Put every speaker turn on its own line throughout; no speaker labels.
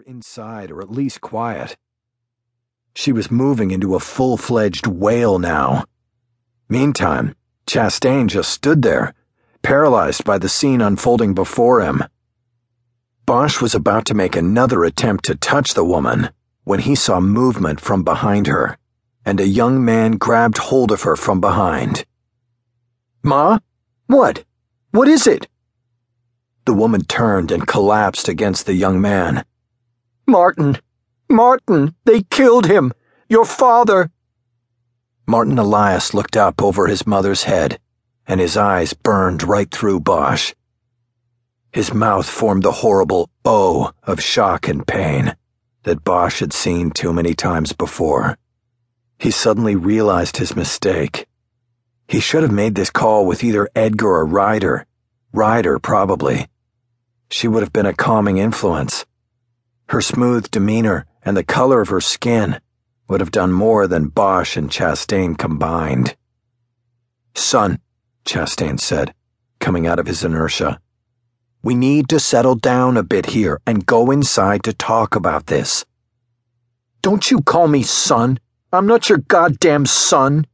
inside or at least quiet. She was moving into a full fledged wail now. Meantime, Chastain just stood there, paralyzed by the scene unfolding before him. Bosch was about to make another attempt to touch the woman when he saw movement from behind her, and a young man grabbed hold of her from behind. Ma? What? What is it? The woman turned and collapsed against the young man. Martin! Martin! They killed him! Your father! Martin Elias looked up over his mother's head, and his eyes burned right through Bosch. His mouth formed the horrible O of shock and pain that Bosch had seen too many times before. He suddenly realized his mistake. He should have made this call with either Edgar or Ryder. Ryder, probably. She would have been a calming influence. Her smooth demeanor and the color of her skin would have done more than Bosch and Chastain combined. Son, Chastain said, coming out of his inertia, we need to settle down a bit here and go inside to talk about this. Don't you call me son. I'm not your goddamn son.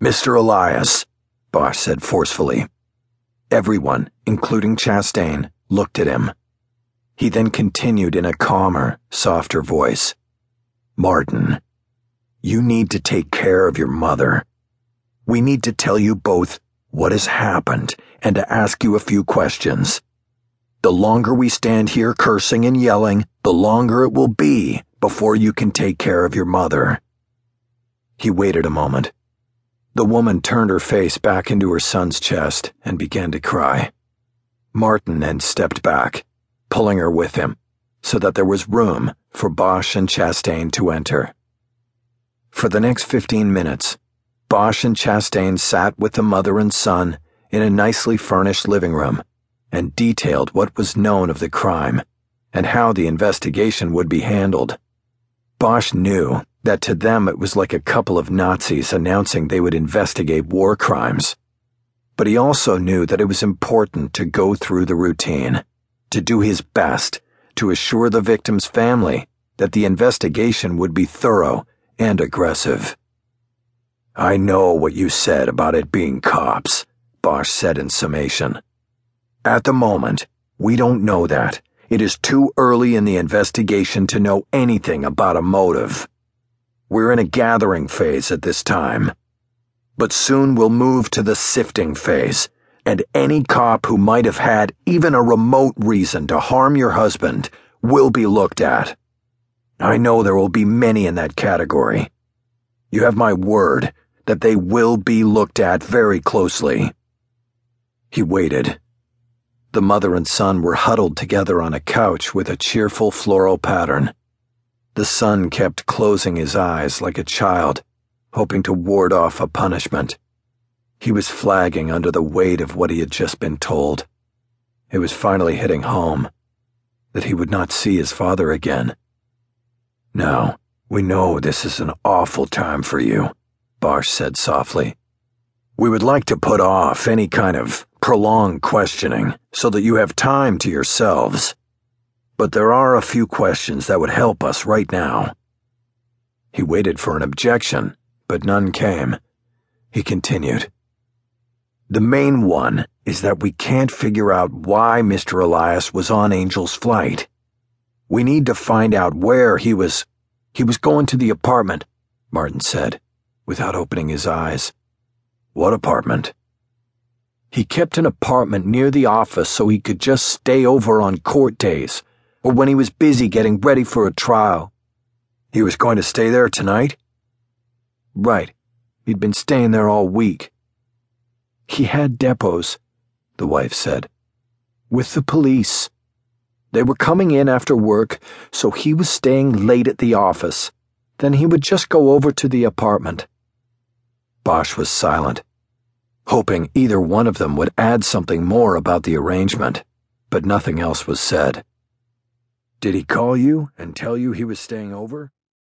Mr. Elias, Bosch said forcefully. Everyone, including Chastain, looked at him. He then continued in a calmer, softer voice Martin, you need to take care of your mother. We need to tell you both what has happened and to ask you a few questions. The longer we stand here cursing and yelling, the longer it will be before you can take care of your mother. He waited a moment. The woman turned her face back into her son's chest and began to cry. Martin then stepped back, pulling her with him, so that there was room for Bosch and Chastain to enter. For the next fifteen minutes, Bosch and Chastain sat with the mother and son in a nicely furnished living room and detailed what was known of the crime and how the investigation would be handled. Bosch knew that to them it was like a couple of Nazis announcing they would investigate war crimes. But he also knew that it was important to go through the routine, to do his best to assure the victim's family that the investigation would be thorough and aggressive. I know what you said about it being cops, Bosch said in summation. At the moment, we don't know that. It is too early in the investigation to know anything about a motive. We're in a gathering phase at this time. But soon we'll move to the sifting phase, and any cop who might have had even a remote reason to harm your husband will be looked at. I know there will be many in that category. You have my word that they will be looked at very closely. He waited. The mother and son were huddled together on a couch with a cheerful floral pattern. The son kept closing his eyes like a child, hoping to ward off a punishment. He was flagging under the weight of what he had just been told. It was finally hitting home that he would not see his father again. Now, we know this is an awful time for you, Bosch said softly. We would like to put off any kind of prolonged questioning so that you have time to yourselves. But there are a few questions that would help us right now. He waited for an objection, but none came. He continued. The main one is that we can't figure out why Mr. Elias was on Angels Flight. We need to find out where he was. He was going to the apartment, Martin said, without opening his eyes. What apartment? He kept an apartment near the office so he could just stay over on court days or when he was busy getting ready for a trial. He was going to stay there tonight? Right. He'd been staying there all week. He had depos, the wife said, with the police. They were coming in after work, so he was staying late at the office. Then he would just go over to the apartment. Bosch was silent, hoping either one of them would add something more about the arrangement, but nothing else was said. Did he call you and tell you he was staying over?